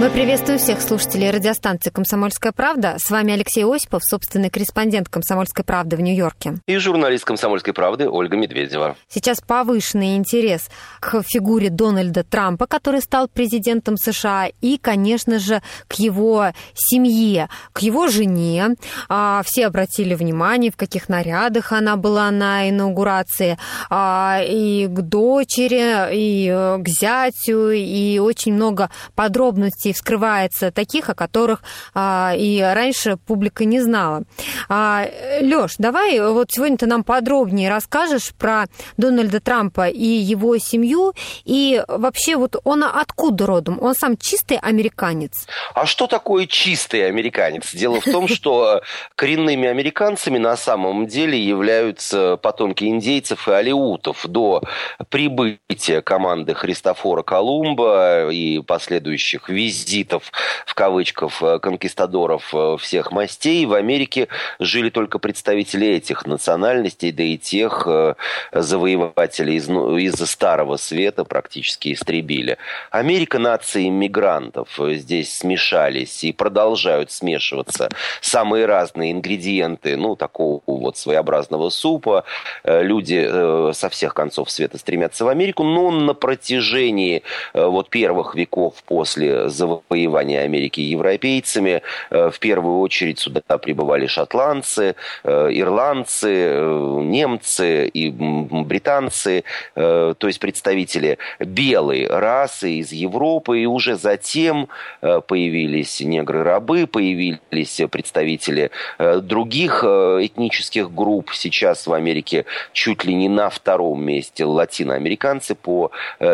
Мы приветствуем всех слушателей радиостанции «Комсомольская правда». С вами Алексей Осипов, собственный корреспондент «Комсомольской правды» в Нью-Йорке. И журналист «Комсомольской правды» Ольга Медведева. Сейчас повышенный интерес к фигуре Дональда Трампа, который стал президентом США, и, конечно же, к его семье, к его жене. А, все обратили внимание, в каких нарядах она была на инаугурации, а, и к дочери, и э, к зятю, и очень много подробностей событий вскрывается таких, о которых а, и раньше публика не знала. А, Лёш, давай вот сегодня ты нам подробнее расскажешь про Дональда Трампа и его семью, и вообще вот он откуда родом? Он сам чистый американец? А что такое чистый американец? Дело в том, что коренными американцами на самом деле являются потомки индейцев и алиутов до прибытия команды Христофора Колумба и последующих визитов визитов, в кавычках, э, конкистадоров э, всех мастей, в Америке жили только представители этих национальностей, да и тех э, завоевателей из, ну, из Старого Света практически истребили. Америка нации иммигрантов. Здесь смешались и продолжают смешиваться самые разные ингредиенты, ну, такого вот своеобразного супа. Люди со всех концов света стремятся в Америку, но на протяжении вот первых веков после завоевания Америки европейцами. Э, в первую очередь сюда прибывали шотландцы, э, ирландцы, э, немцы и британцы, то есть представители белой расы из Европы. И уже затем появились негры-рабы, появились представители других этнических групп. Сейчас в Америке чуть ли не на втором месте латиноамериканцы по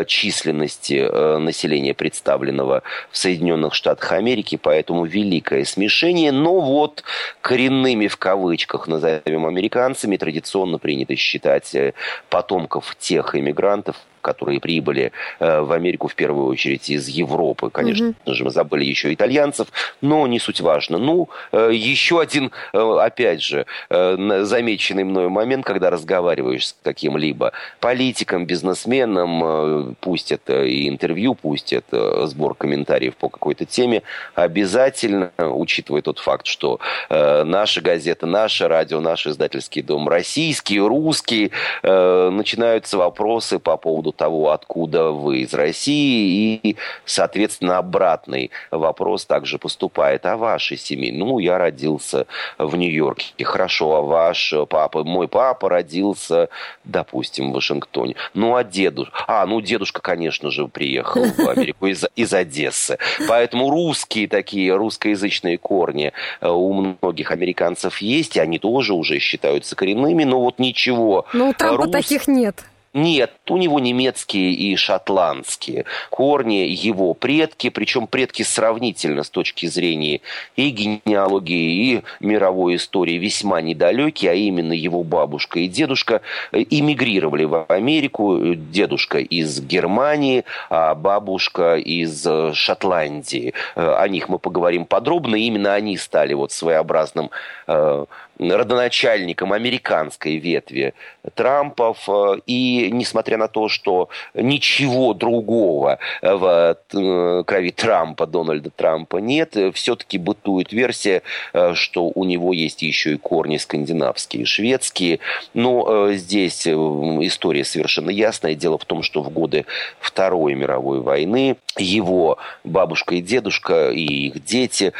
численности населения представленного в Соединенных Штатах Америки, поэтому великое смешение. Но вот коренными в кавычках, назовем американцами, традиционно принято считать э, потомков тех иммигрантов, которые прибыли э, в Америку в первую очередь из Европы. Конечно угу. же, мы забыли еще итальянцев, но не суть важно. Ну, э, еще один, э, опять же, замеченный мною момент, когда разговариваешь с каким-либо политиком, бизнесменом, пусть это и интервью, пусть это сбор комментариев по какой-то теме, обязательно, учитывая тот факт, что наша газета, наше радио, наш издательский дом российский, русский, начинаются вопросы по поводу того, откуда вы из России, и, соответственно, обратный вопрос также поступает о вашей семье. Ну, я родился в Нью-Йорке. Хорошо, а ваш папа? Мой папа родился, допустим, в Вашингтоне. Ну, а дедушка? А, ну, дедушка, конечно же, приехал в Америку из, из Одессы. Поэтому русские такие, русскоязычные корни э, у многих американцев есть, и они тоже уже считаются коренными, но вот ничего. Ну, у Трампа Рус... таких нет. Нет, у него немецкие и шотландские корни, его предки, причем предки сравнительно с точки зрения и генеалогии, и мировой истории весьма недалекие, а именно его бабушка и дедушка эмигрировали в Америку, дедушка из Германии, а бабушка из Шотландии. О них мы поговорим подробно, именно они стали вот своеобразным э, родоначальником американской ветви Трампов. Э, и несмотря на то, что ничего другого в э, крови Трампа, Дональда Трампа нет, все-таки бытует версия, э, что у него есть еще и корни скандинавские, шведские. Но здесь история совершенно ясная. Дело в том, что в годы Второй мировой войны его бабушка и дедушка и их дети,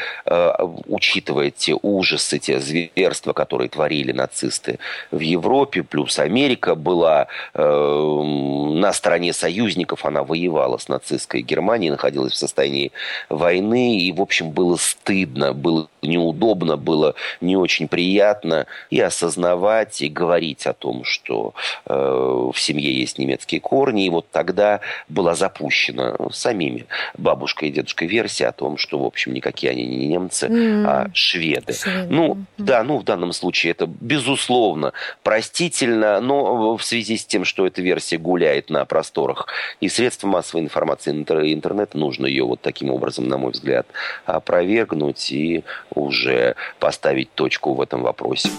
учитывая те ужасы, те зверства, зверства, которые творили нацисты в Европе, плюс Америка была э, на стороне союзников, она воевала с нацистской Германией, находилась в состоянии войны, и, в общем, было стыдно, было неудобно, было не очень приятно и осознавать, и говорить о том, что э, в семье есть немецкие корни, и вот тогда была запущена самими бабушкой и дедушкой версия о том, что, в общем, никакие они не немцы, mm. а шведы. шведы. Ну, mm. да, ну, в данном случае это, безусловно, простительно, но в связи с тем, что эта версия гуляет на просторах и средства массовой информации интернета, нужно ее вот таким образом, на мой взгляд, опровергнуть и уже поставить точку в этом вопросе.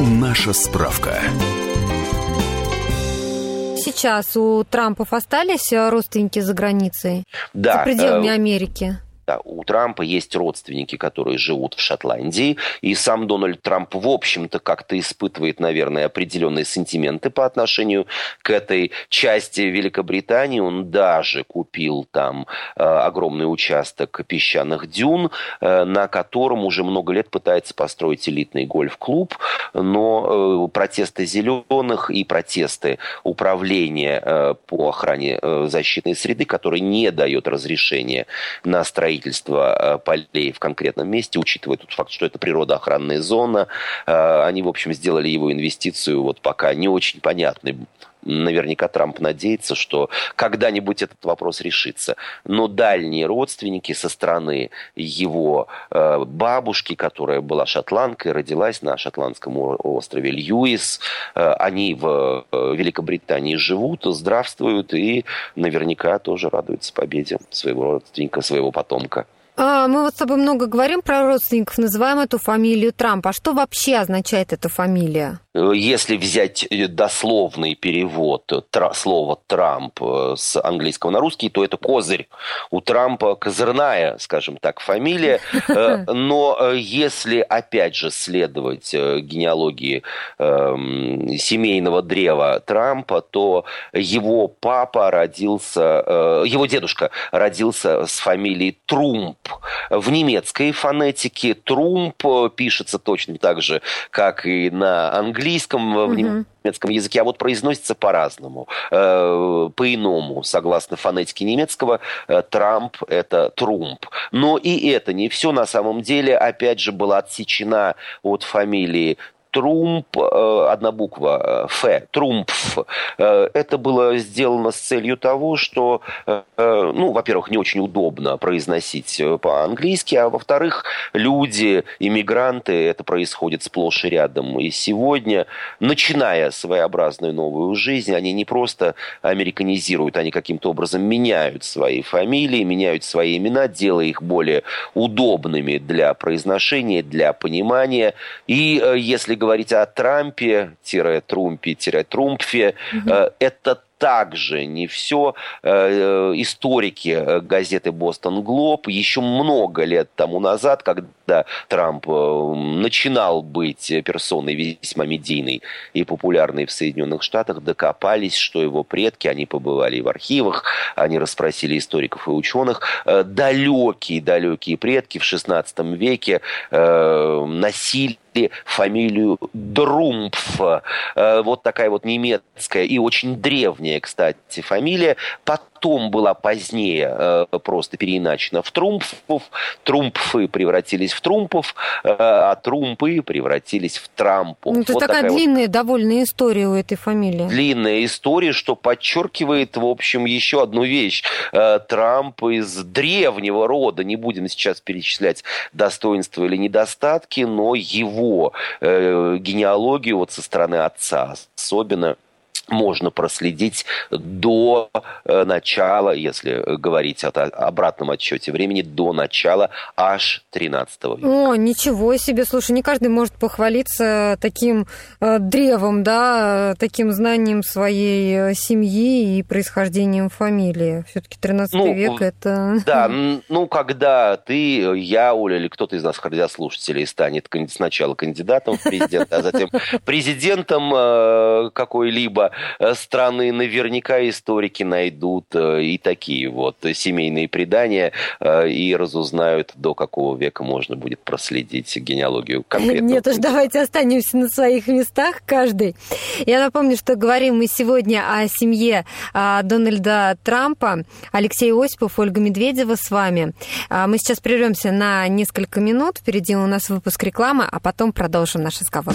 Наша справка. Сейчас у Трампов остались родственники за границей? Да. За пределами э, Америки? Да, у Трампа есть родственники, которые живут в Шотландии, и сам Дональд Трамп, в общем-то, как-то испытывает, наверное, определенные сантименты по отношению к этой части Великобритании. Он даже купил там э, огромный участок песчаных дюн, э, на котором уже много лет пытается построить элитный гольф-клуб, но э, протесты зеленых и протесты управления э, по охране э, защитной среды, который не дает разрешения на строительство строительства э, полей в конкретном месте, учитывая тот факт, что это природоохранная зона. Э, они, в общем, сделали его инвестицию вот пока не очень понятной наверняка Трамп надеется, что когда-нибудь этот вопрос решится. Но дальние родственники со стороны его э, бабушки, которая была шотландкой, родилась на шотландском острове Льюис, э, они в э, Великобритании живут, здравствуют и наверняка тоже радуются победе своего родственника, своего потомка. А, мы вот с тобой много говорим про родственников, называем эту фамилию Трамп. А что вообще означает эта фамилия? Если взять э, дословный перевод тра, слова «Трамп» э, с английского на русский, то это козырь. У Трампа козырная, скажем так, фамилия. Э, но если, опять же, следовать генеалогии эм, семейного древа Трампа, то его папа родился, его дедушка родился с фамилией Трумп. В немецкой фонетике. Трумп пишется точно так же, как и на английском английском, в немецком языке, а вот произносится по-разному, э, по-иному, согласно фонетике немецкого, э, Трамп – это Трумп. Но и это не все на самом деле, опять же, была отсечена от фамилии Трумп, э, одна буква, Ф, Трумпф. Это было сделано с целью того, что, ну, во-первых, не очень удобно произносить по-английски, а во-вторых, люди, иммигранты, это происходит сплошь и рядом. И сегодня, начиная своеобразную новую жизнь, они не просто американизируют, они каким-то образом меняют свои фамилии, меняют свои имена, делая их более удобными для произношения, для понимания. И если говорить о Трампе-Трумпе-Трумпфе, угу. это также не все. Э, историки э, газеты «Бостон Глоб» еще много лет тому назад, когда Трамп начинал быть персоной весьма медийной и популярной в Соединенных Штатах, докопались, что его предки, они побывали в архивах, они расспросили историков и ученых, далекие-далекие предки в XVI веке носили фамилию Друмпф. Вот такая вот немецкая и очень древняя, кстати, фамилия. Потом была позднее э, просто переиначена в Трумпфов. Трумпфы превратились в Трумпов, э, а Трумпы превратились в Трампов. Ну, это вот такая, такая длинная вот довольно история у этой фамилии. Длинная история, что подчеркивает, в общем, еще одну вещь. Э, Трамп из древнего рода, не будем сейчас перечислять достоинства или недостатки, но его э, генеалогию вот со стороны отца особенно можно проследить до э, начала, если говорить о обратном отчете времени, до начала аж 13 века. О, ничего себе, слушай, не каждый может похвалиться таким э, древом, да, таким знанием своей э, семьи и происхождением фамилии. Все-таки 13 ну, век это... Да, ну, когда ты, я, Оля, или кто-то из нас, радиослушателей, станет сначала кандидатом в президенты, а затем президентом какой-либо страны, наверняка историки найдут э, и такие вот семейные предания э, и разузнают, до какого века можно будет проследить генеалогию конкретно. Нет уж, давайте останемся на своих местах каждый. Я напомню, что говорим мы сегодня о семье а, Дональда Трампа. Алексей Осипов, Ольга Медведева с вами. А, мы сейчас прервемся на несколько минут. Впереди у нас выпуск рекламы, а потом продолжим наш разговор.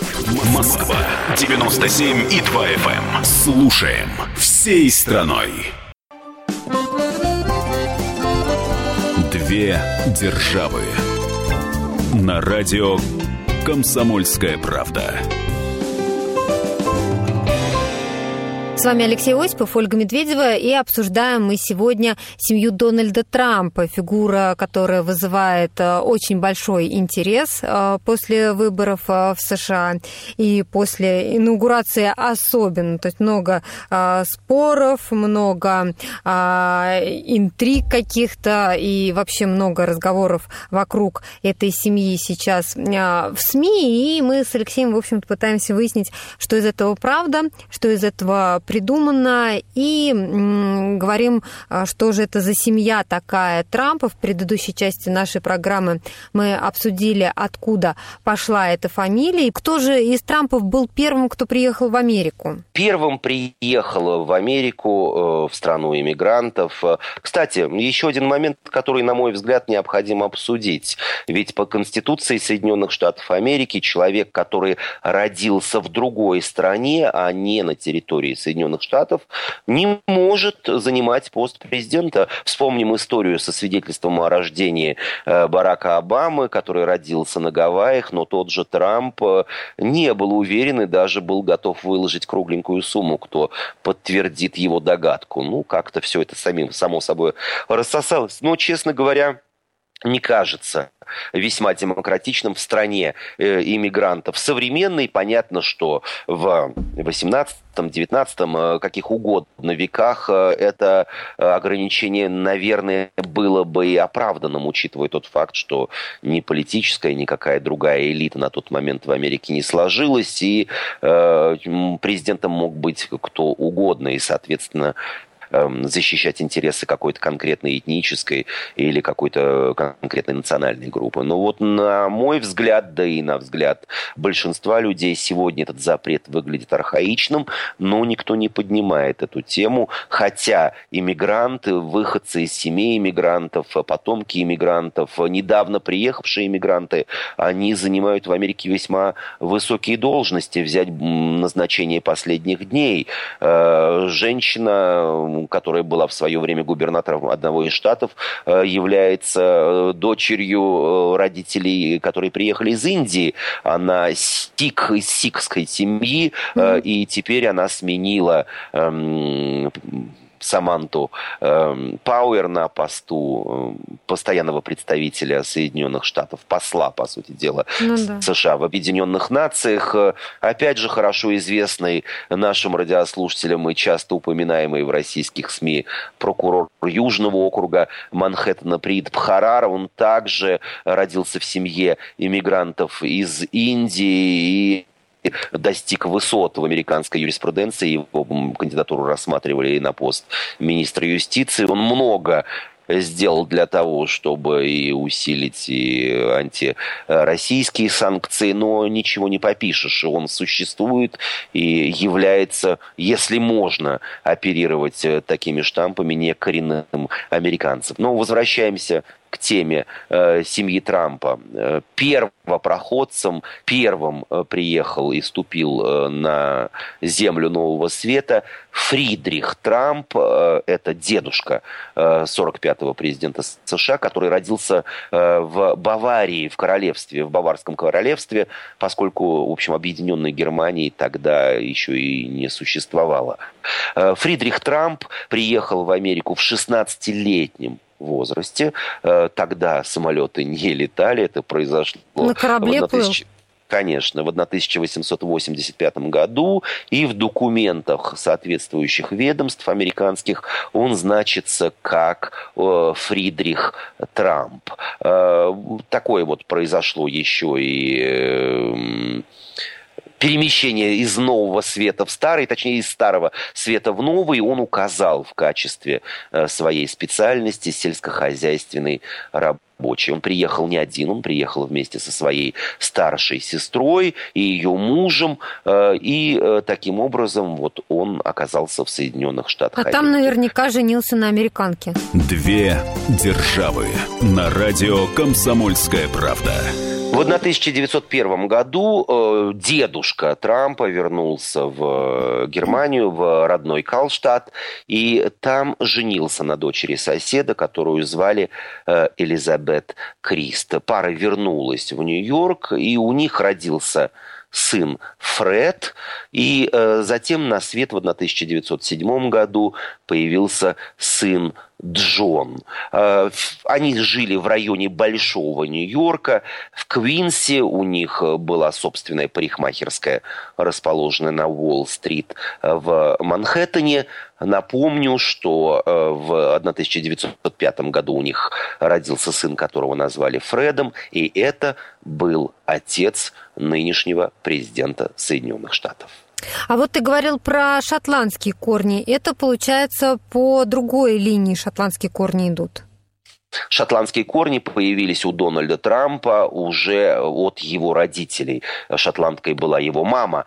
Москва 97 и 2 FM. Эм. Слушаем всей страной. Две державы. На радио Комсомольская правда. С вами Алексей Осипов, Ольга Медведева, и обсуждаем мы сегодня семью Дональда Трампа, фигура, которая вызывает э, очень большой интерес э, после выборов э, в США и после инаугурации особенно. То есть много споров, много интриг каких-то и вообще много разговоров вокруг этой семьи сейчас в СМИ, и мы с Алексеем, в общем-то, пытаемся выяснить, что из этого правда, что из этого придумано, и говорим, а, что же это за семья такая Трампа. В предыдущей части нашей программы мы обсудили, откуда пошла эта фамилия. Кто же из Трампов был первым, кто приехал в Америку? Первым приехал в Америку, э, в страну иммигрантов. Кстати, еще один момент, который, на мой взгляд, необходимо обсудить. Ведь по Конституции Соединенных Штатов Америки человек, который родился в другой стране, а не на территории Соединенных Соединенных Штатов не может занимать пост президента. Вспомним историю со свидетельством о рождении э, Барака Обамы, который родился на Гавайях, но тот же Трамп э, не был уверен и даже был готов выложить кругленькую сумму, кто подтвердит его догадку. Ну, как-то все это самим, само собой рассосалось. Но, честно говоря, не кажется весьма демократичным в стране э, иммигрантов. Современный, понятно, что в 18-19, э, каких угодно веках э, это ограничение, наверное, было бы и оправданным, учитывая тот факт, что ни политическая, ни какая другая элита на тот момент в Америке не сложилась, и президентом мог быть кто угодно, и, соответственно, защищать интересы какой-то конкретной этнической или какой-то конкретной национальной группы. Но вот на мой взгляд, да и на взгляд большинства людей сегодня этот запрет выглядит архаичным, но никто не поднимает эту тему, хотя иммигранты, выходцы из семей иммигрантов, потомки иммигрантов, недавно приехавшие иммигранты, они занимают в Америке весьма высокие должности. Взять назначение последних дней. Э, женщина, которая была в свое время губернатором одного из штатов, э, является э, дочерью э, родителей, которые приехали из Индии. Она сик из сикской семьи, mm-hmm. и теперь она сменила эм, Саманту э, Пауэр на посту э, постоянного представителя Соединенных Штатов, посла, по сути дела, ну, да. США в Объединенных Нациях. Э, опять же, хорошо известный нашим радиослушателям и часто упоминаемый в российских СМИ прокурор Южного округа Манхэттена Прид Бхарар. Он также родился в семье иммигрантов из Индии и достиг высот в американской юриспруденции. Его кандидатуру рассматривали и на пост министра юстиции. Он много сделал для того, чтобы и усилить и антироссийские санкции, но ничего не попишешь. Он существует и является, если можно оперировать такими штампами, не коренным американцем. Но возвращаемся к теме э, семьи Трампа. Э, первопроходцем, первым э, приехал и ступил э, на землю Нового Света Фридрих Трамп, э, это дедушка э, 45-го президента США, который родился э, в Баварии, в королевстве, в Баварском королевстве, поскольку, в общем, объединенной Германии тогда еще и не существовало. Фридрих Трамп приехал в Америку в 16-летнем возрасте. Э, тогда самолеты не летали, это произошло... На корабле в 1000... Конечно, в 1885 году и в документах соответствующих ведомств американских он значится как э, Фридрих Трамп. Э, такое вот произошло еще и перемещение из нового света в старый, точнее, из старого света в новый, он указал в качестве э, своей специальности сельскохозяйственной работы рабочий. Он приехал не один, он приехал вместе со своей старшей сестрой и ее мужем, э, и э, таким образом вот он оказался в Соединенных Штатах. А там наверняка женился на американке. Две державы на радио «Комсомольская правда». В 1901 году э, дедушка Трампа вернулся в Германию, в родной Калштадт, и там женился на дочери соседа, которую звали э, Элизабет Крист. Пара вернулась в Нью-Йорк, и у них родился сын Фред, и э, затем на свет в 1907 году появился сын Джон. Э, они жили в районе Большого Нью-Йорка. В Квинсе у них была собственная парикмахерская, расположенная на Уолл-стрит э, в Манхэттене. Напомню, что э, в 1905 году у них родился сын, которого назвали Фредом, и это был отец нынешнего президента Соединенных Штатов. А вот ты говорил про шотландские корни. Это, получается, по другой линии шотландские корни идут? Шотландские корни появились у Дональда Трампа уже от его родителей. Шотландкой была его мама.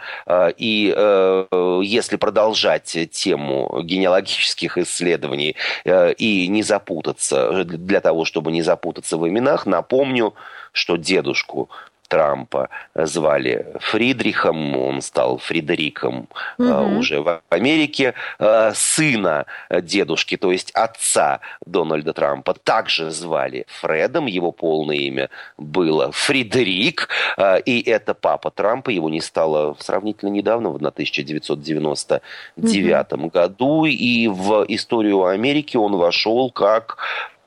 И э, если продолжать тему генеалогических исследований э, и не запутаться, для того, чтобы не запутаться в именах, напомню, что дедушку Трампа звали Фридрихом, он стал Фредериком угу. уже в Америке. А, сына дедушки, то есть отца Дональда Трампа, также звали Фредом, его полное имя было Фредерик, а, и это папа Трампа, его не стало сравнительно недавно, в 1999 угу. году, и в историю Америки он вошел как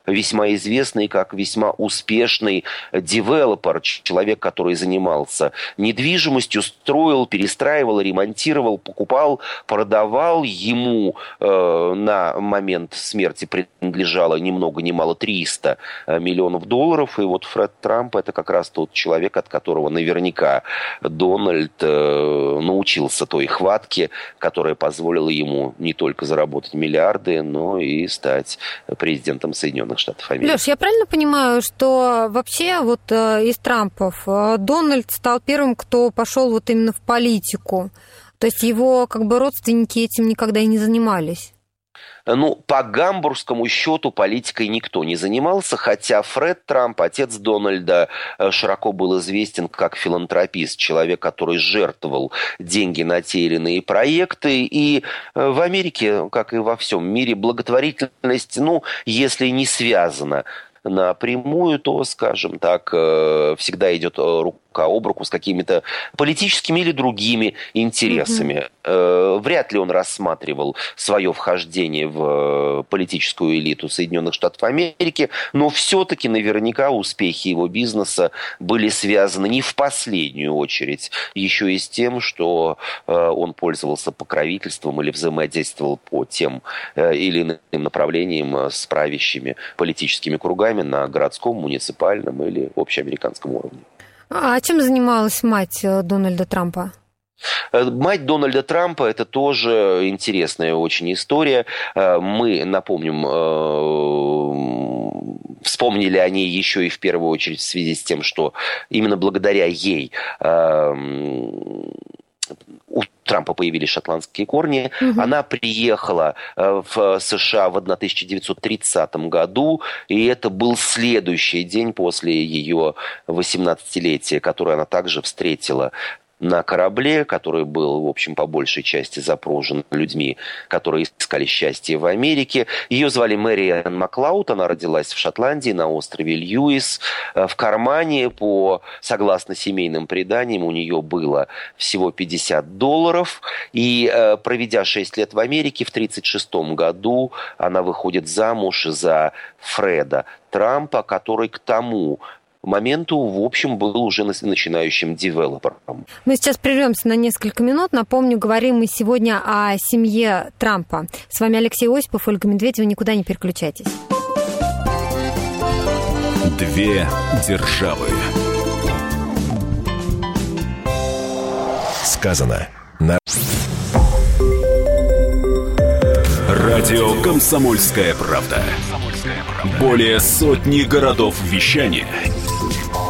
весьма известный, как весьма успешный девелопер, человек, который занимался недвижимостью, строил, перестраивал, ремонтировал, покупал, продавал. Ему э, на момент смерти принадлежало ни много ни мало 300 э, миллионов долларов. И вот Фред Трамп это как раз тот человек, от которого наверняка Дональд э, научился той хватке, которая позволила ему не только заработать миллиарды, но и стать президентом Соединенных Соединенных Штатов Америки. Леш, я правильно понимаю, что вообще вот э, из Трампов э, Дональд стал первым, кто пошел вот именно в политику? То есть его как бы родственники этим никогда и не занимались? Ну, по гамбургскому счету политикой никто не занимался, хотя Фред Трамп, отец Дональда, э, широко был известен как филантропист, человек, который жертвовал деньги на те или иные проекты. И э, в Америке, как и во всем мире, благотворительность, ну, если не связана напрямую, то, скажем так, э, всегда идет рука об руку с какими-то политическими или другими интересами. Mm-hmm. Вряд ли он рассматривал свое вхождение в э, политическую элиту Соединенных Штатов Америки, но все-таки наверняка успехи его бизнеса были связаны не в последнюю очередь еще и с тем, что э, он пользовался покровительством или взаимодействовал по тем или иным направлениям с правящими политическими кругами на городском, муниципальном или общеамериканском уровне. А чем занималась мать э, Дональда Трампа? Э, мать Дональда Трампа – это тоже интересная очень история. Э, мы, напомним, вспомнили о ней еще и в первую очередь в связи с тем, что именно благодаря ей у Трампа появились шотландские корни. Угу. Она приехала э, в США в 1930 году, и это был следующий день после ее 18-летия, который она также встретила на корабле, который был, в общем, по большей части запружен людьми, которые искали счастье в Америке. Ее звали Мэри Энн Маклауд, она родилась в Шотландии на острове Льюис. Э, в кармане, по, согласно семейным преданиям, у нее было всего 50 долларов. И э, проведя 6 лет в Америке, в 1936 году она выходит замуж за Фреда Трампа, который к тому моменту, в общем, был уже начинающим девелопером. Мы сейчас прервемся на несколько минут. Напомню, говорим мы сегодня о семье Трампа. С вами Алексей Осипов, Ольга Медведева. Никуда не переключайтесь. Две державы. сказано на... Радио «Комсомольская правда». Более сотни городов вещания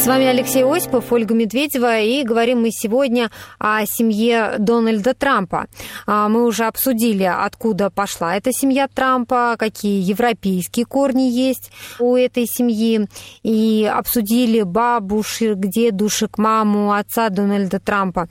С вами Алексей Осипов, Ольга Медведева, и говорим мы сегодня о семье Дональда Трампа. А, мы уже обсудили, откуда пошла эта семья Трампа, какие европейские корни есть у этой семьи, и обсудили бабушек, дедушек, маму, отца Дональда Трампа.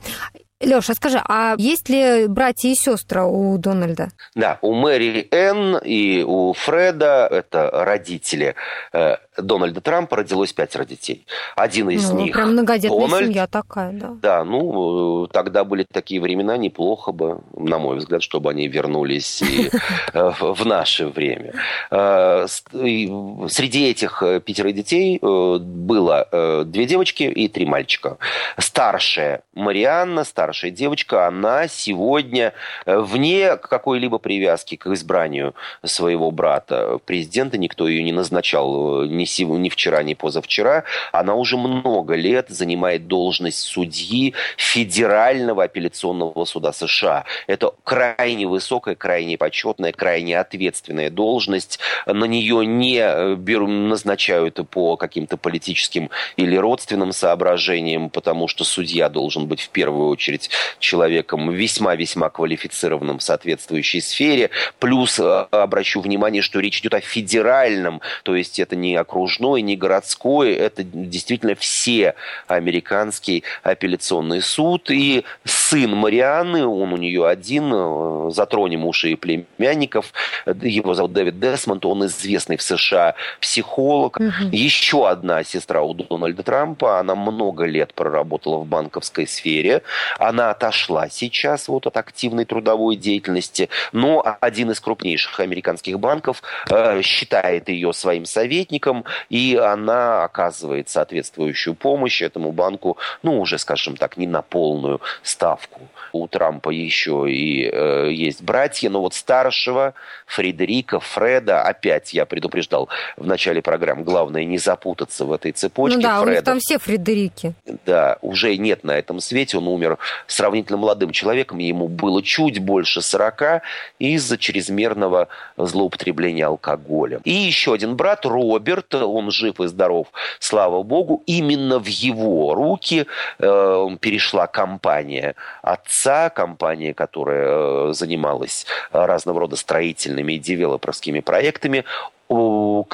Леша, скажи, а есть ли братья и сестры у Дональда? Да, у Мэри Энн и у Фреда, это родители э, Дональда Трампа, родилось пятеро детей. Один из ну, них прям многодетная Дональд. семья такая, да. Да, ну, тогда были такие времена, неплохо бы, на мой взгляд, чтобы они вернулись и э, в наше время. Э, среди этих пятеро детей было две девочки и три мальчика. Старшая Марианна, старшая старшая девочка, она сегодня э, вне какой-либо привязки к избранию своего брата президента, никто ее не назначал э, ни, ни вчера, ни позавчера, она уже много лет занимает должность судьи Федерального апелляционного суда США. Это крайне высокая, крайне почетная, крайне ответственная должность. На нее не э, беру, назначают по каким-то политическим или родственным соображениям, потому что судья должен быть в первую очередь быть человеком весьма-весьма квалифицированным в соответствующей сфере. Плюс э, обращу внимание, что речь идет о федеральном, то есть это не окружной, не городской, это действительно все американский апелляционный суд. И сын Марианны, он у нее один, э, затронем уши и племянников, его зовут Дэвид Десмонд, он известный в США психолог. Угу. Еще одна сестра у Дональда Трампа, она много лет проработала в банковской сфере, она отошла сейчас вот от активной трудовой деятельности, но один из крупнейших американских банков э, считает ее своим советником, и она оказывает соответствующую помощь этому банку, ну, уже, скажем так, не на полную ставку. У Трампа еще и э, есть братья, но вот старшего Фредерика, Фреда, опять я предупреждал в начале программы, главное не запутаться в этой цепочке. Ну да, Фреда, у них там все Фредерики. Да, уже нет на этом свете, он умер сравнительно молодым человеком, ему было чуть больше 40 из-за чрезмерного злоупотребления алкоголем. И еще один брат, Роберт, он жив и здоров, слава богу, именно в его руки э, перешла компания отца, компания, которая э, занималась разного рода строительными и девелоперскими проектами.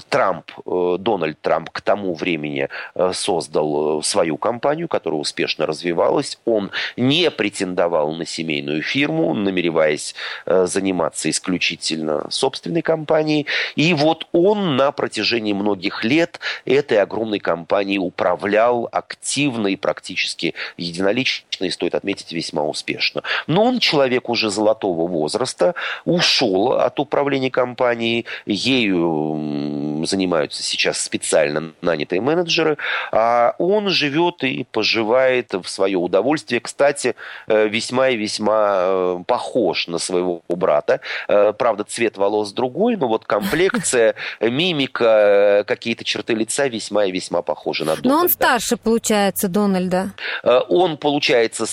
Трамп, э, Дональд Трамп к тому времени э, создал э, свою компанию, которая успешно развивалась. Он не претендовал на семейную фирму, намереваясь заниматься исключительно собственной компанией. И вот он на протяжении многих лет этой огромной компанией управлял активно и практически единолично, и стоит отметить, весьма успешно. Но он человек уже золотого возраста, ушел от управления компанией, ею занимаются сейчас специально нанятые менеджеры, а он живет и поживает в свое удовольствие. Кстати, э, весьма и весьма э, похож на своего брата. Э, правда, цвет волос другой, но вот комплекция, мимика, какие-то черты лица весьма и весьма похожи на Дональда. Но он старше, получается, Дональда. Он, получается,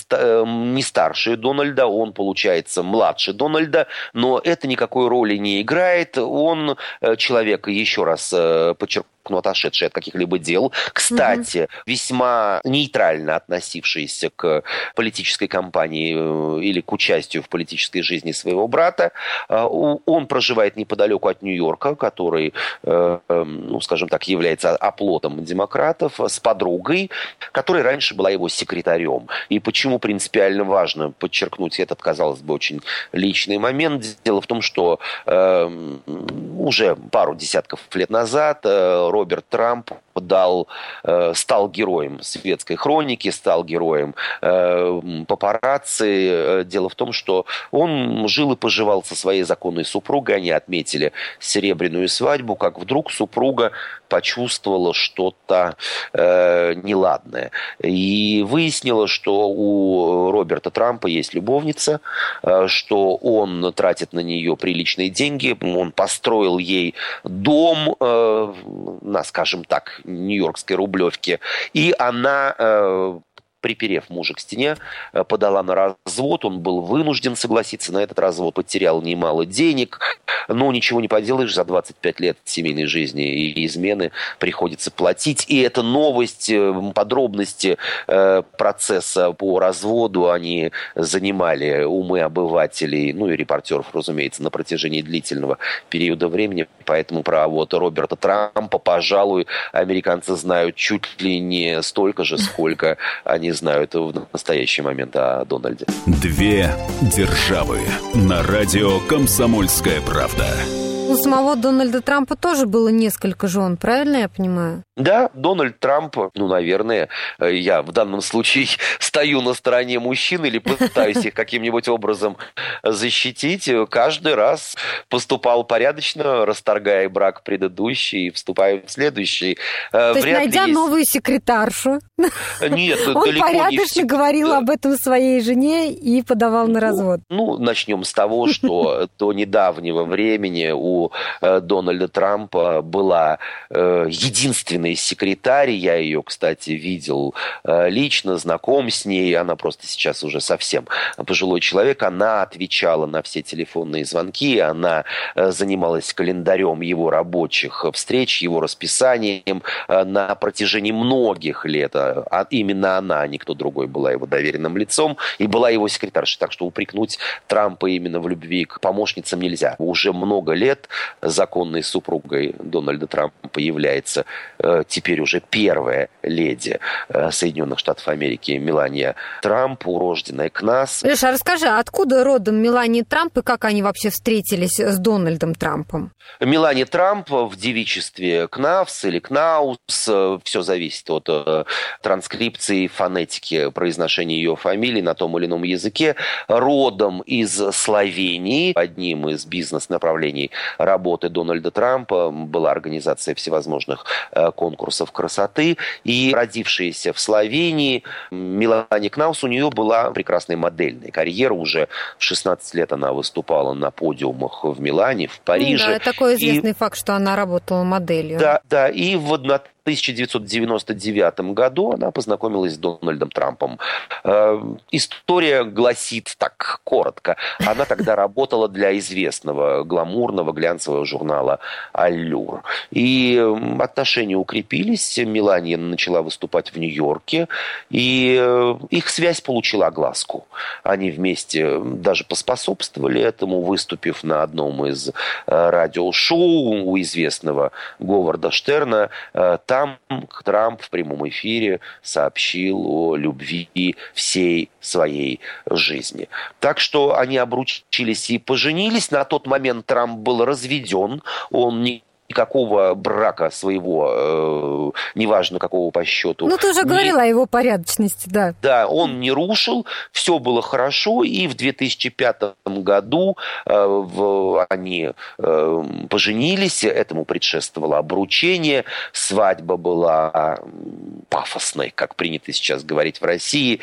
не старше Дональда, он, получается, младше Дональда, но это никакой роли не играет. Он человек человек, еще раз э, подчеркну, ну, отошедший от каких-либо дел. Кстати, угу. весьма нейтрально относившийся к политической кампании э, или к участию в политической жизни своего брата. А, он проживает неподалеку от Нью-Йорка, который, э, эм, ну, скажем так, является оплотом демократов, с подругой, которая раньше была его секретарем. И почему принципиально важно подчеркнуть этот, казалось бы, очень личный момент? Дело в том, что э, уже пару десятков лет назад Роберт Трамп дал, стал героем светской хроники, стал героем папарацци. Дело в том, что он жил и поживал со своей законной супругой, они отметили серебряную свадьбу, как вдруг супруга почувствовала что-то э, неладное. И выяснила, что у Роберта Трампа есть любовница, э, что он тратит на нее приличные деньги, он построил ей дом э, на, скажем так, нью-йоркской рублевке, и она э, приперев мужа к стене, э, подала на развод. Он был вынужден согласиться на этот развод, потерял немало денег. Но ничего не поделаешь, за 25 лет семейной жизни и измены приходится платить. И эта новость, э, подробности э, процесса по разводу, они занимали умы обывателей, ну и репортеров, разумеется, на протяжении длительного периода времени. Поэтому про вот Роберта Трампа, пожалуй, американцы знают чуть ли не столько же, сколько они знают в настоящий момент о Дональде. Две державы на радио «Комсомольская правда». У самого Дональда Трампа тоже было несколько жен, правильно я понимаю? Да, Дональд Трамп, ну, наверное, э, я в данном случае стою на стороне мужчин или пытаюсь их каким-нибудь образом защитить, каждый раз поступал порядочно, расторгая брак предыдущий и вступая в следующий. Э, То есть, найдя есть... новую секретаршу, Нет, он порядочно не... говорил об этом своей жене и подавал на ну, развод. Ну, начнем с того, что до недавнего времени у э, Дональда Трампа была единственная единственный секретарь, я ее, кстати, видел э, лично, знаком с ней, она просто сейчас уже совсем пожилой человек, она отвечала на все телефонные звонки, она э, занималась календарем его рабочих встреч, его расписанием э, на протяжении многих лет. А именно она, а никто другой, была его доверенным лицом и была его секретаршей. Так что упрекнуть Трампа именно в любви к помощницам нельзя. Уже много лет законной супругой Дональда Трампа является теперь уже первая леди э, Соединенных Штатов Америки Мелания Трамп, урожденная Кнас. Леша, расскажи, откуда родом Мелания Трамп и как они вообще встретились с Дональдом Трампом? Мелания Трамп в девичестве Кнавс или Кнаус, э, все зависит от э, транскрипции, фонетики произношения ее фамилии на том или ином языке, родом из Словении. Одним из бизнес-направлений работы Дональда Трампа была организация всевозможных конкурсов красоты. И родившаяся в Словении Мелани Кнаус, у нее была прекрасная модельная карьера. Уже в 16 лет она выступала на подиумах в Милане, в Париже. Ну, да, такой известный и... факт, что она работала моделью. Да, да. И в 1999 году она познакомилась с Дональдом Трампом. Э, история гласит так коротко. Она тогда работала для известного гламурного глянцевого журнала «Аллюр». И отношения укрепились. Мелания начала выступать в Нью-Йорке. И э, их связь получила огласку. Они вместе даже поспособствовали этому, выступив на одном из э, радиошоу у известного Говарда Штерна там Трамп в прямом эфире сообщил о любви всей своей жизни. Так что они обручились и поженились. На тот момент Трамп был разведен. Он не никакого брака своего, э, неважно какого по счету. Ну, ты уже не... говорила о его порядочности, да. Да, он не рушил, все было хорошо, и в 2005 году э, в, они э, поженились, этому предшествовало обручение, свадьба была пафосной, как принято сейчас говорить в России.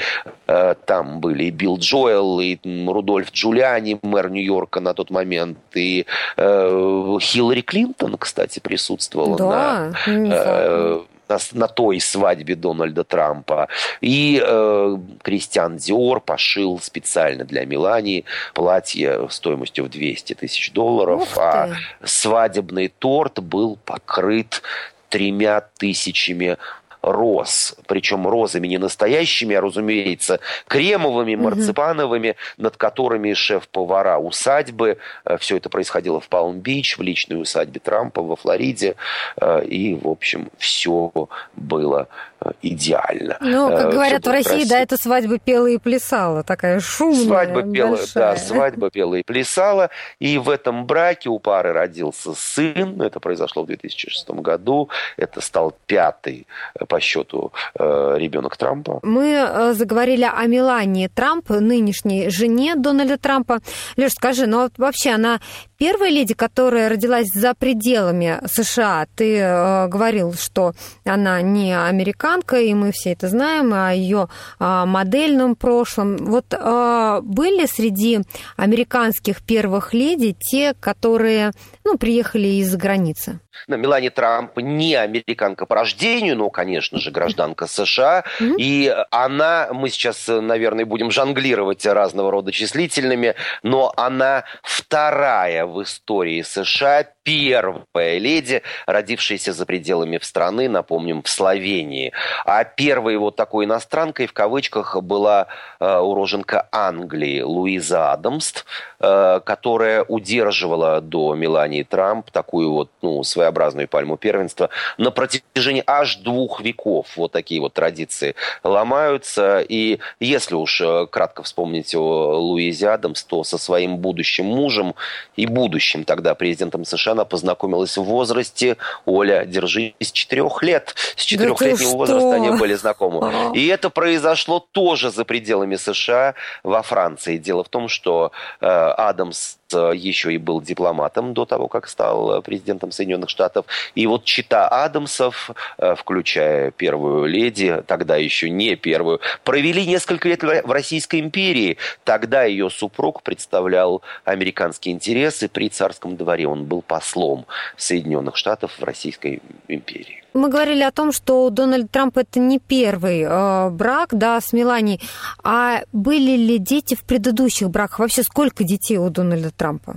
Э, там были и Билл Джоэл, и Рудольф Джулиани, мэр Нью-Йорка на тот момент, и э, Хиллари Клинтон, кстати, кстати, присутствовала да, на, э, на, на той свадьбе Дональда Трампа. И э, Кристиан Диор пошил специально для Мелании платье стоимостью в 200 тысяч долларов, а свадебный торт был покрыт тремя тысячами роз. Причем розами не настоящими, а, разумеется, кремовыми, марципановыми, над которыми шеф-повара усадьбы. Э, Все это происходило в Палм-Бич, в личной усадьбе Трампа во Флориде. Э, и, в общем, все было э, идеально. Ну, как говорят в России, красиво. да, это свадьба пела и плясала, такая шумная, Свадьба пела, большая. да, свадьба пела и плясала. И в этом браке у пары родился сын. Это произошло в 2006 году. Это стал пятый по счету ребенок Трампа. Мы заговорили о Мелании Трамп, нынешней жене Дональда Трампа. Леш, скажи, ну вот вообще она первая леди, которая родилась за пределами США. Ты э, говорил, что она не американка, и мы все это знаем, о ее э, модельном прошлом. Вот э, были среди американских первых леди те, которые ну, приехали из-за границы? На Мелани Трамп не американка по рождению, но, конечно же, гражданка США. Mm-hmm. И она, мы сейчас, наверное, будем жонглировать разного рода числительными, но она вторая в истории США первая леди, родившаяся за пределами страны, напомним, в Словении. А первой вот такой иностранкой, в кавычках, была э, уроженка Англии Луиза Адамс, э, которая удерживала до Мелании Трамп такую вот, ну, своеобразную пальму первенства на протяжении аж двух веков. Вот такие вот традиции ломаются. И если уж э, кратко вспомнить о Луизе Адамс, то со своим будущим мужем и будущим тогда президентом США она познакомилась в возрасте, Оля, держись, с четырех лет. С четырехлетнего да возраста они были знакомы. Ага. И это произошло тоже за пределами США во Франции. Дело в том, что э, Адамс еще и был дипломатом до того, как стал э, президентом Соединенных Штатов. И вот чита Адамсов, э, включая первую леди, тогда еще не первую, провели несколько лет в Российской империи. Тогда ее супруг представлял американские интересы при царском дворе. Он был послом Соединенных Штатов в Российской империи. Мы говорили о том, что Дональд Трамп это не первый э, брак, да, с Меланией. А были ли дети в предыдущих браках? Вообще сколько детей у Дональда Трампа?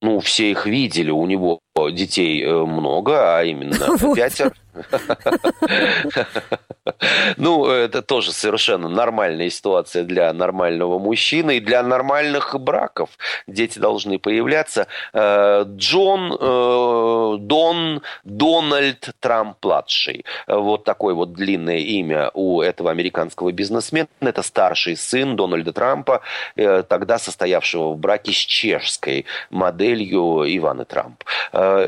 Ну, все их видели, у него детей э, много, а именно пятеро. Ну, это тоже совершенно нормальная ситуация для нормального мужчины и для нормальных браков. Дети должны появляться. Э, Джон, э, Дон, Дональд Трамп-младший. Вот такое вот длинное имя у этого американского бизнесмена. Это старший сын Дональда Трампа, тогда состоявшего в браке с чешской моделью Иваны Трамп.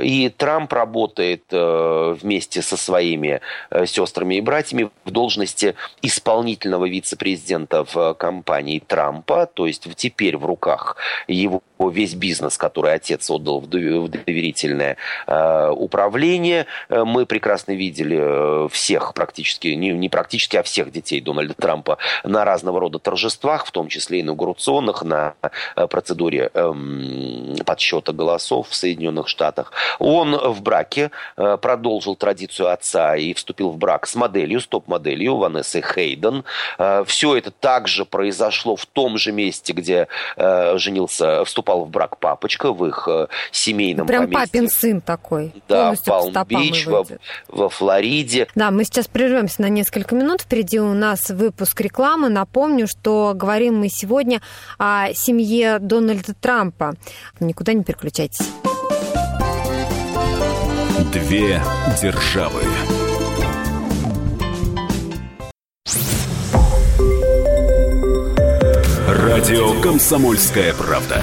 И Трамп работает вместе со своими э, сестрами и братьями в должности исполнительного вице-президента в компании Трампа, то есть теперь в руках его весь бизнес, который отец отдал в доверительное э, управление. Э, мы прекрасно видели всех практически, не, не практически, а всех детей Дональда Трампа на разного рода торжествах, в том числе инаугурационных, на процедуре эм, подсчета голосов в Соединенных Штатах. Он в браке продолжил традицию отца и вступил в брак с моделью, стоп-моделью Ванессой Хейден. Э, Все это также произошло в том же месте, где э, женился, вступал в брак папочка, в их э, семейном Прям поместье. папин сын такой. Да, Палм-Бич, во, во Флориде. Да, мы сейчас прервемся на несколько минут. Впереди у нас выпуск рекламы. Напомню, что говорим мы сегодня о семье Дональда Трампа. Никуда не переключайтесь. Две державы. Радио Комсомольская правда".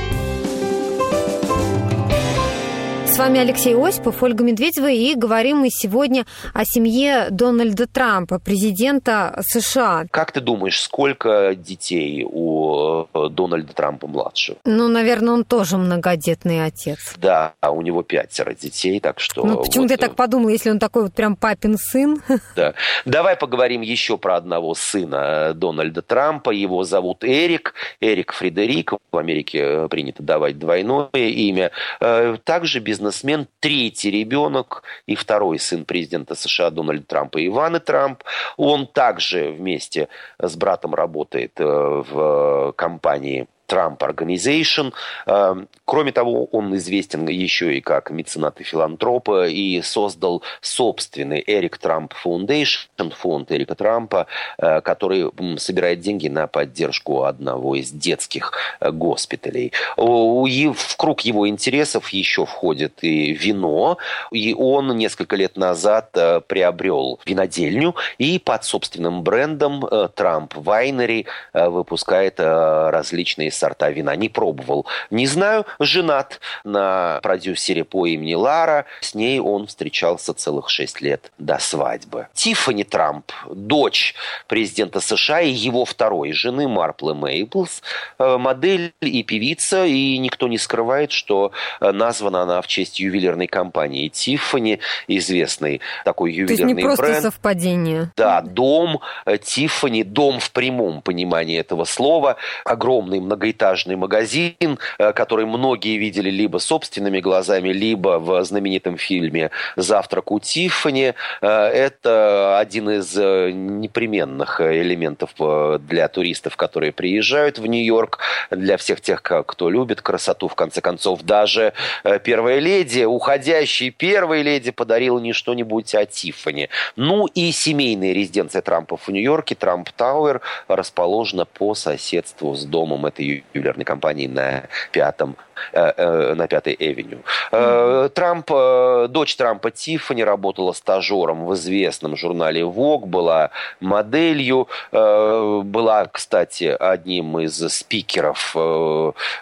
вами Алексей Осипов, Ольга Медведева, и говорим мы сегодня о семье Дональда Трампа, президента США. Как ты думаешь, сколько детей у э, Дональда Трампа младшего? Ну, наверное, он тоже многодетный отец. Да, у него пятеро детей, так что... Ну, почему-то вот... я так подумала, если он такой вот прям папин сын. Да. Давай поговорим еще про одного сына Дональда Трампа. Его зовут Эрик, Эрик Фредерик. В Америке принято давать двойное имя. Э, также бизнесмен, третий ребенок и второй сын президента США Дональда Трампа Ивана Трамп. Он также вместе с братом работает э, в компании Trump Organization. Эм, кроме того, он известен еще и как меценат и филантроп и создал собственный Эрик Трамп Foundation, фонд Эрика Трампа, э, который собирает деньги на поддержку одного из детских э, госпиталей. В круг его интересов еще входит и вино, и он несколько лет назад э, приобрел винодельню и под собственным брендом Трамп Вайнери выпускает различные сорта вина. Не пробовал. Не знаю. Женат на продюсере по имени Лара. С ней он встречался целых шесть лет до свадьбы. Тиффани Трамп, дочь президента США и его второй жены Марплы Мейблс, э, модель и певица, и никто не скрывает, что э, названа она в честь ювелирной компании Тиффани, известный такой ювелирный бренд. То есть не просто бренд. совпадение. Да, дом э, Тиффани, дом в прямом понимании этого слова, огромный многоэтажный многоэтажный магазин, э, который многие видели либо собственными глазами, либо в знаменитом фильме «Завтрак у Тиффани». Э, это один из э, непременных элементов для туристов, которые приезжают в Нью-Йорк, для всех тех, кто любит красоту. В конце концов, даже первая леди, уходящая первая леди подарила не что-нибудь, а Тиффани. Ну и семейная резиденция Трампов в Нью-Йорке, Trump Tower, расположена по соседству с домом этой ювелирной компании на пятом на Пятой Авеню. Э, Трамп, дочь Трампа Тиффани работала стажером в известном журнале Vogue, была моделью, была, кстати, одним из спикеров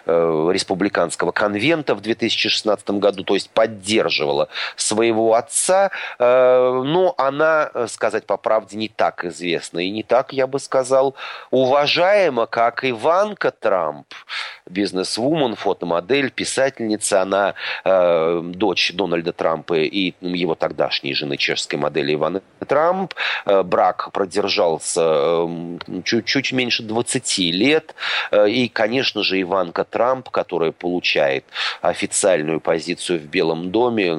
республиканского конвента в 2016 году, то есть поддерживала своего отца, но она, сказать по правде, не так известна и не так, я бы сказал, уважаема, как Иванка Трамп, бизнес-вумен, фотомодель, модель, писательница, она э, дочь Дональда Трампа и его тогдашней жены чешской модели Иваны Трамп. Э, брак продержался э, чуть-чуть меньше 20 лет. Э, и, конечно же, Иванка Трамп, которая получает официальную позицию в Белом доме,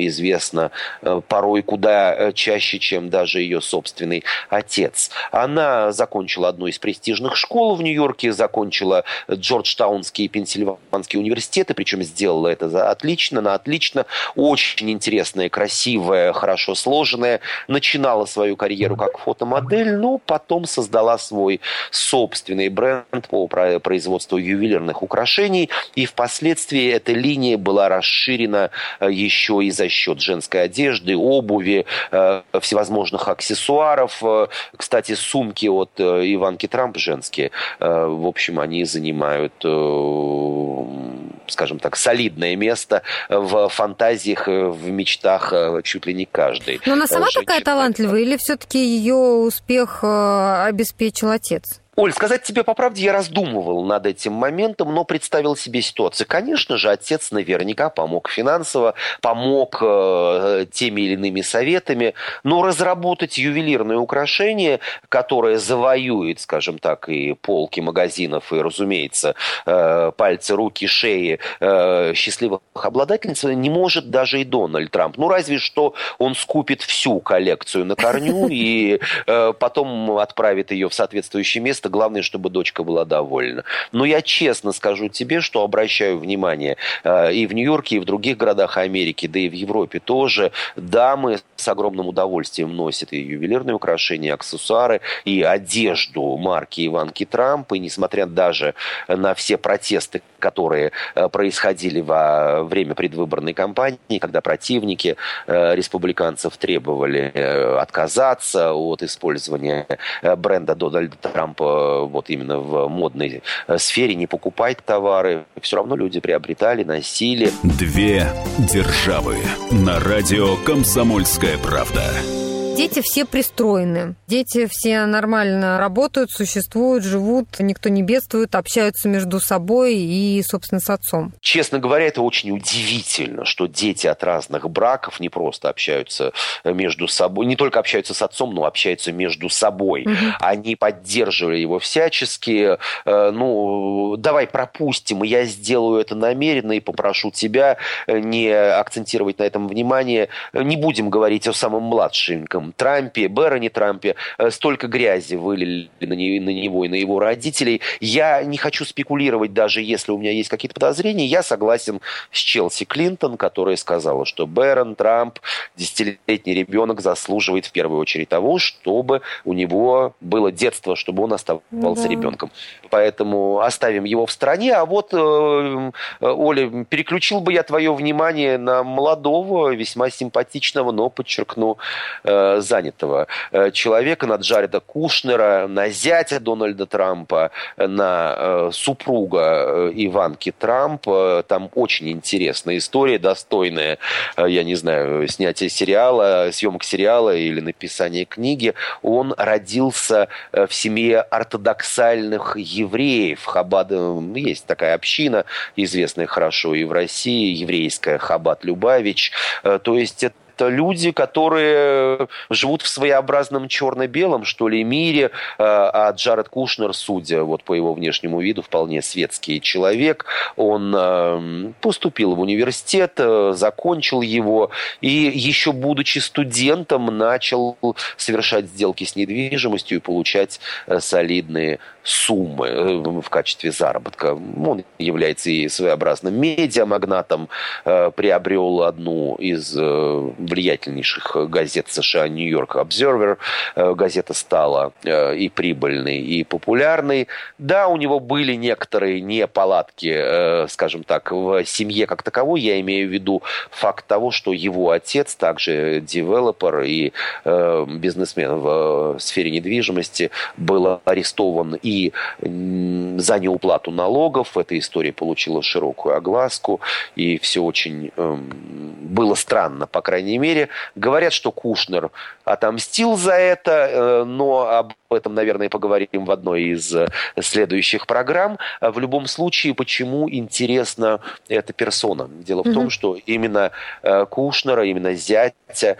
известна э, порой куда э, чаще, чем даже ее собственный отец. Она закончила одну из престижных школ в Нью-Йорке, закончила Джорджтаунский и Пенсильванский американские университеты, причем сделала это отлично, на отлично, очень интересная, красивая, хорошо сложенная. Начинала свою карьеру как фотомодель, но потом создала свой собственный бренд по производству ювелирных украшений, и впоследствии эта линия была расширена э, еще и за счет женской одежды, обуви, э, всевозможных аксессуаров. Э, кстати, сумки от Иванки Трамп женские, в общем, они занимают скажем так, солидное место в фантазиях, в мечтах э, чуть ли не каждой. Но она сама такая талантливая или все-таки ее успех э, обеспечил отец? Оль, сказать тебе по правде, я раздумывал над этим моментом, но представил себе ситуацию. Конечно же, отец наверняка помог финансово, помог э, теми или иными советами, но разработать ювелирное украшение, которое завоюет, скажем так, и полки магазинов, и, разумеется, э, пальцы, руки, шеи э, счастливых обладательниц, не может даже и Дональд Трамп. Ну, разве что он скупит всю коллекцию на корню и э, потом отправит ее в соответствующее место, место. Главное, чтобы дочка была довольна. Но я честно скажу тебе, что обращаю внимание э, и в Нью-Йорке, и в других городах Америки, да и в Европе тоже, дамы с огромным удовольствием носят и ювелирные украшения, и аксессуары, и одежду марки Иванки Трамп. И несмотря даже на все протесты, которые э, происходили во время предвыборной кампании, когда противники э, республиканцев требовали отказаться от использования бренда Дональда Трампа вот именно в модной сфере, не покупать товары. Все равно люди приобретали, носили. Две державы на радио «Комсомольская правда». Дети все пристроены. Дети все нормально работают, существуют, живут, никто не бедствует, общаются между собой и, собственно, с отцом. Честно говоря, это очень удивительно, что дети от разных браков не просто общаются между собой, не только общаются с отцом, но общаются между собой. Угу. Они поддерживали его всячески. Э, ну, давай пропустим, я сделаю это намеренно и попрошу тебя не акцентировать на этом внимание. Не будем говорить о самом младшеньком этом Трампе, Бэроне Трампе, э, столько грязи вылили на, не, на него и на его родителей. Я не хочу спекулировать, даже если у меня есть какие-то подозрения. Я согласен с Челси Клинтон, которая сказала, что Бэрон Трамп, десятилетний ребенок, заслуживает в первую очередь того, чтобы у него было детство, чтобы он оставался да. ребенком. Поэтому оставим его в стороне. А вот, э, э, Оля, переключил бы я твое внимание на молодого, весьма симпатичного, но, подчеркну, занятого э, человека, на Джареда Кушнера, на зятя Дональда Трампа, на супруга Иванки Трамп. Там очень интересная история, достойная, я не знаю, снятия сериала, съемок сериала или написания книги. Он родился в семье ортодоксальных евреев. Хабад, есть такая община, известная хорошо и в России, еврейская Хабат Любавич. То есть это это люди, которые живут в своеобразном черно-белом, что ли, мире, а, а Джаред Кушнер, судя вот по его внешнему виду, вполне светский человек. Он э, поступил в университет, э, закончил его, и еще будучи студентом, начал совершать сделки с недвижимостью и получать э, солидные суммы в качестве заработка. Он является и своеобразным медиамагнатом, приобрел одну из влиятельнейших газет США «Нью-Йорк Обзервер». Э, газета стала э, и прибыльной, и популярной. Да, у него были некоторые неполадки, э, скажем так, в семье как таковой. Я имею в виду факт того, что его отец также девелопер и бизнесмен в сфере недвижимости был арестован и за неуплату налогов. Эта история получила широкую огласку, и все очень эм, было странно, по крайней крайней мере. Говорят, что Кушнер отомстил за это, э, но об этом, наверное, поговорим в одной из э, следующих программ. В любом случае, почему интересна эта персона? Дело в том, что именно э, Кушнера, именно зятя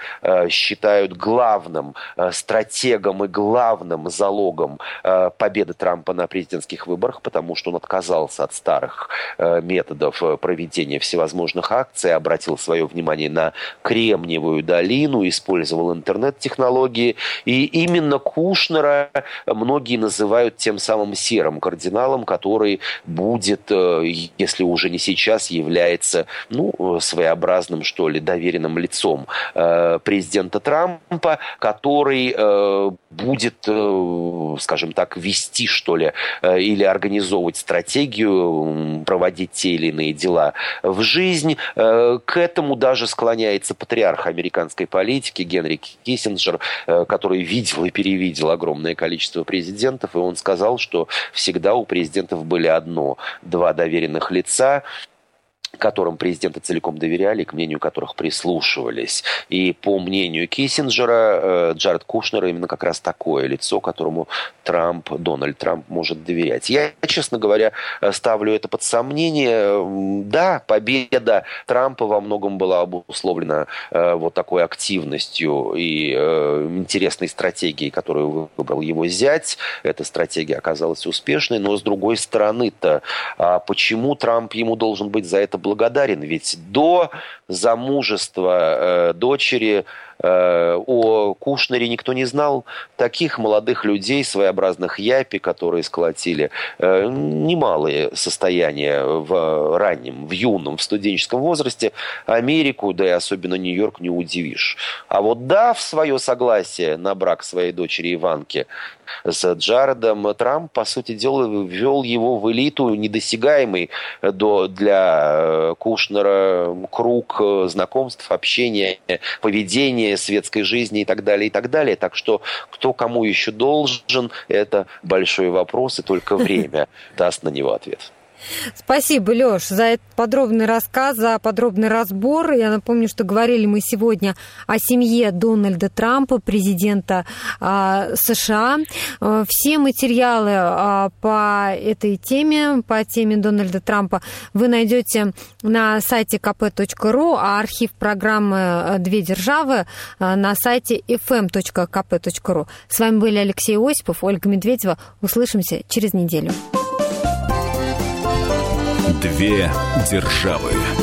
считают главным стратегом и главным залогом победы Трампа на президентских выборах, потому что он отказался от старых методов проведения всевозможных акций, обратил свое внимание на Кремниевую долину, использовал интернет-технологии. И именно Кушнера многие называют тем самым серым кардиналом, который будет, э, если уже не сейчас, является ну, своеобразным, что ли, доверенным лицом э, президента Трампа, который э, будет, скажем так, вести, что ли, или организовывать стратегию, проводить те или иные дела в жизнь. К этому даже склоняется патриарх американской политики Генри Киссинджер, который видел и перевидел огромное количество президентов, и он сказал, что всегда у президентов были одно, два доверенных лица, которым президенты целиком доверяли, к мнению которых прислушивались. И по мнению Киссинджера, э, Джаред Кушнер именно как раз такое лицо, которому Трамп, Дональд Трамп может доверять. Я, честно говоря, ставлю это под сомнение. Да, победа Трампа во многом была обусловлена э, вот такой активностью и э, интересной стратегией, которую выбрал его зять. Эта стратегия оказалась успешной, но с другой стороны-то, а почему Трамп ему должен быть за это благодарен, ведь до замужества э, дочери о Кушнере никто не знал. Таких молодых людей, своеобразных япи, которые сколотили э, немалые состояния в раннем, в юном, в студенческом возрасте, Америку, да и особенно Нью-Йорк не удивишь. А вот дав свое согласие на брак своей дочери Иванки с Джаредом, Трамп, по сути дела, ввел его в элиту недосягаемый до, для Кушнера круг знакомств, общения, поведения, вне светской жизни и так далее, и так далее. Так что кто кому еще должен, это большой вопрос, и только время даст на него ответ. Спасибо, Леш, за этот подробный рассказ, за подробный разбор. Я напомню, что говорили мы сегодня о семье Дональда Трампа, президента а, США. А, все материалы а, по этой теме, по теме Дональда Трампа, вы найдете на сайте kp.ru, а архив программы «Две державы» на сайте fm.kp.ru. С вами были Алексей Осипов, Ольга Медведева. Услышимся через неделю. Две державы.